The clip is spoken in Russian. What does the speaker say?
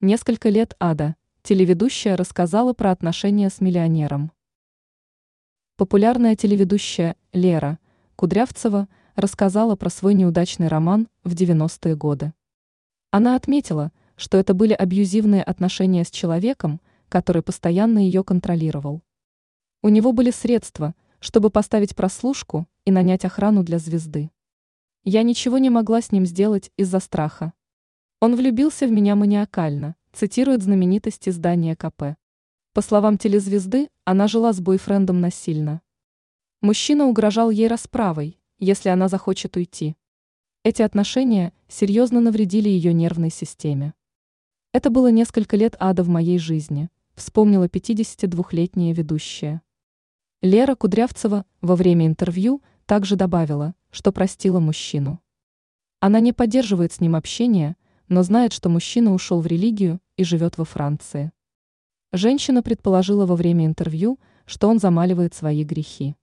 Несколько лет ада. Телеведущая рассказала про отношения с миллионером. Популярная телеведущая Лера Кудрявцева рассказала про свой неудачный роман в 90-е годы. Она отметила, что это были абьюзивные отношения с человеком, который постоянно ее контролировал. У него были средства, чтобы поставить прослушку и нанять охрану для звезды. Я ничего не могла с ним сделать из-за страха. Он влюбился в меня маниакально, цитирует знаменитость издания КП. По словам телезвезды, она жила с бойфрендом насильно. Мужчина угрожал ей расправой, если она захочет уйти. Эти отношения серьезно навредили ее нервной системе. Это было несколько лет ада в моей жизни, вспомнила 52-летняя ведущая. Лера Кудрявцева во время интервью также добавила, что простила мужчину. Она не поддерживает с ним общение, но знает, что мужчина ушел в религию и живет во Франции. Женщина предположила во время интервью, что он замаливает свои грехи.